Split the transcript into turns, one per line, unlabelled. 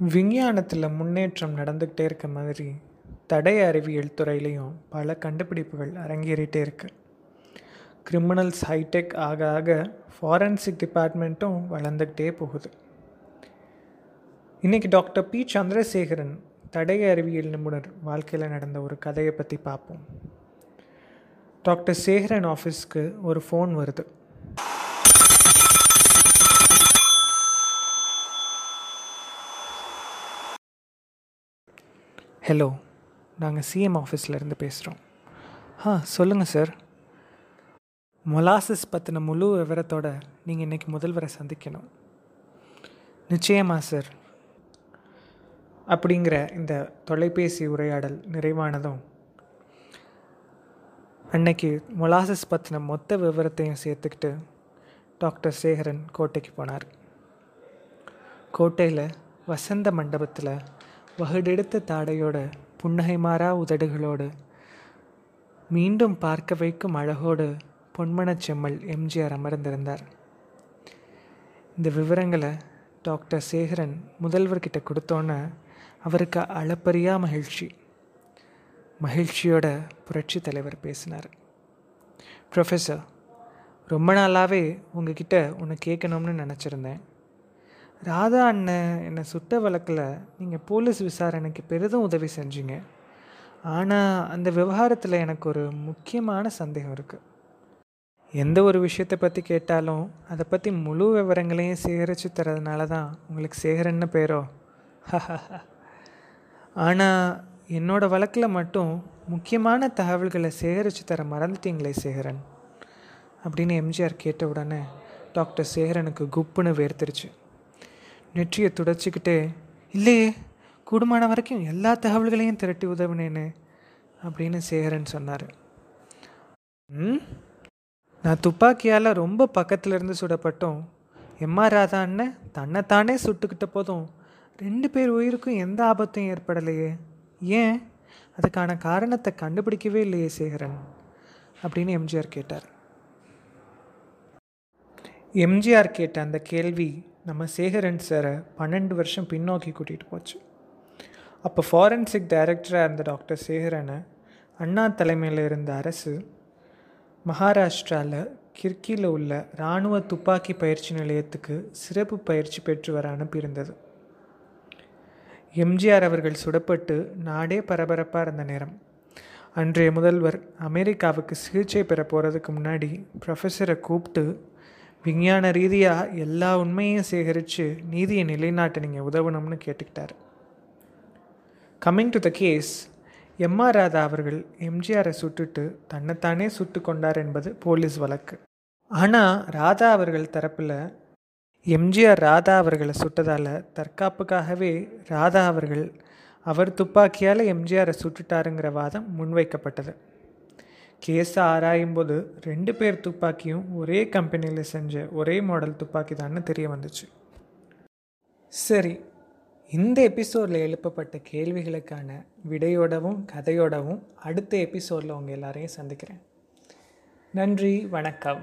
விஞ்ஞானத்தில் முன்னேற்றம் நடந்துக்கிட்டே இருக்க மாதிரி தடய அறிவியல் துறையிலையும் பல கண்டுபிடிப்புகள் அரங்கேறிட்டே இருக்கு. கிரிமினல்ஸ் ஹைடெக் ஆக ஆக ஃபாரன்சிக் டிபார்ட்மெண்ட்டும் வளர்ந்துக்கிட்டே போகுது. இன்றைக்கி டாக்டர் பி. சந்திரசேகரன் தடய அறிவியல் நிபுணர் வாழ்க்கையில் நடந்த ஒரு கதையை பற்றி பார்ப்போம். டாக்டர் சேகரன் ஆஃபீஸ்க்கு ஒரு ஃபோன் வருது. ஹலோ நாங்கள் சிஎம் ஆஃபீஸ்லேருந்து பேசுகிறோம் ஆ சொல்லுங்கள் சார் மொலாசஸ் பற்றின முழு விவரத்தோடு நீங்கள் இன்றைக்கி முதல்வரை சந்திக்கணும். நிச்சயமா சார் அப்படிங்கிற இந்த தொலைபேசி உரையாடல் நிறைவானதும் அன்னைக்கு மொலாசஸ் பற்றின மொத்த விவரத்தையும் சேர்த்துக்கிட்டு டாக்டர் சேகரன் கோட்டைக்கு போனார். கோட்டையில் வசந்த மண்டபத்தில் வகுடெடுத்த தாடையோட புன்னகை மாறா உதடுகளோடு மீண்டும் பார்க்க வைக்கும் அழகோடு பொன்மனச் செம்மல் எம்ஜிஆர் அமர்ந்திருந்தார். இந்த விவரங்களை டாக்டர் சேகரன் முதல்வர்கிட்ட கொடுத்தோன்னே அவருக்கு அளப்பரியா மகிழ்ச்சி. மகிழ்ச்சியோட புரட்சி தலைவர் பேசினார். ப்ரொஃபஸர் ரொம்ப நாளாகவே உங்ககிட்ட ஒன்று கேட்கணும்னு நினச்சிருந்தேன். ராதா அண்ணன் என்னை சுட்ட வழக்கில் நீங்கள் போலீஸ் விசாரணைக்கு பெரிதும் உதவி செஞ்சீங்க. ஆனால் அந்த விவகாரத்தில் எனக்கு ஒரு முக்கியமான சந்தேகம் இருக்குது எந்த ஒரு விஷயத்தை பற்றி கேட்டாலும் அதை பற்றி முழு விவரங்களையும் சேகரித்து தரதுனால தான் உங்களுக்கு சேகரன்னு பேரோ? ஆனால் என்னோடய வழக்கில் மட்டும் முக்கியமான தகவல்களை சேகரித்து தர மறந்துட்டீங்களே சேகரன். அப்படின்னு எம்ஜிஆர் கேட்ட உடனே டாக்டர் சேகரனுக்கு குப்புன்னு வேர்த்துருச்சு. நெற்றியை துடைச்சிக்கிட்டே இல்லையே கூடுமான வரைக்கும் எல்லா தகவல்களையும் திரட்டி உதவினேன்னு அப்படின்னு சேகரன் சொன்னார். ம் நான் துப்பாக்கியால் ரொம்ப பக்கத்தில் இருந்து சுடப்பட்டோம். எம்ஆர் ராதா அண்ணன் தன்னைத்தானே சுட்டுக்கிட்ட போதும் ரெண்டு பேர் உயிருக்கும் எந்த ஆபத்தும் ஏற்படலையே. ஏன்? அதுக்கான காரணத்தை கண்டுபிடிக்கவே இல்லையே சேகரன் அப்படின்னு எம்ஜிஆர் கேட்டார். எம்ஜிஆர் கேட்ட அந்த கேள்வி நம்ம சேகரன் சாரை பன்னெண்டு வருஷம் பின்னோக்கி கூட்டிகிட்டு போச்சு. அப்போ ஃபாரன்சிக் டைரக்டராக இருந்த டாக்டர் சேகரனை அண்ணா தலைமையில் இருந்த அரசு மகாராஷ்டிராவில் கிர்கியில் உள்ள இராணுவ துப்பாக்கி பயிற்சி நிலையத்துக்கு சிறப்பு பயிற்சி பெற்று வர அனுப்பியிருந்தது. எம்ஜிஆர் அவர்கள் சுடப்பட்டு நாடே பரபரப்பாக இருந்த நேரம். அன்றைய முதல்வர் அமெரிக்காவுக்கு சிகிச்சை பெற போகிறதுக்கு முன்னாடி ப்ரொஃபஸரை கூப்பிட்டு விஞ்ஞான ரீதியாக எல்லா உண்மையும் சேகரித்து நீதியை நிலைநாட்ட நீங்கள் உதவணும்னு கேட்டுக்கிட்டார். Coming to the case MR Radha அவர்கள் எம்ஜிஆரை சுட்டுட்டு தன்னைத்தானே சுட்டு கொண்டார் என்பது போலீஸ் வழக்கு. ஆனால் ராதா அவர்கள் தரப்பில் எம்ஜிஆர் ராதா அவர்களை சுட்டதால் தற்காப்புக்காகவே ராதா அவர்கள் அவர் துப்பாக்கியால் எம்ஜிஆரை சுட்டுட்டாருங்கிற வாதம் முன்வைக்கப்பட்டது. கேஸை ஆராயும்போது ரெண்டு பேர் துப்பாக்கியும் ஒரே கம்பெனியில் செஞ்ச ஒரே மாடல் துப்பாக்கி தான்னு தெரிய வந்துச்சு. சரி இந்த எபிசோடில் எழுப்பப்பட்ட கேள்விகளுக்கான விடையோடவும் கதையோடவும் அடுத்த எபிசோடில் உங்கள் எல்லாரையும் சந்திக்கிறேன். நன்றி வணக்கம்.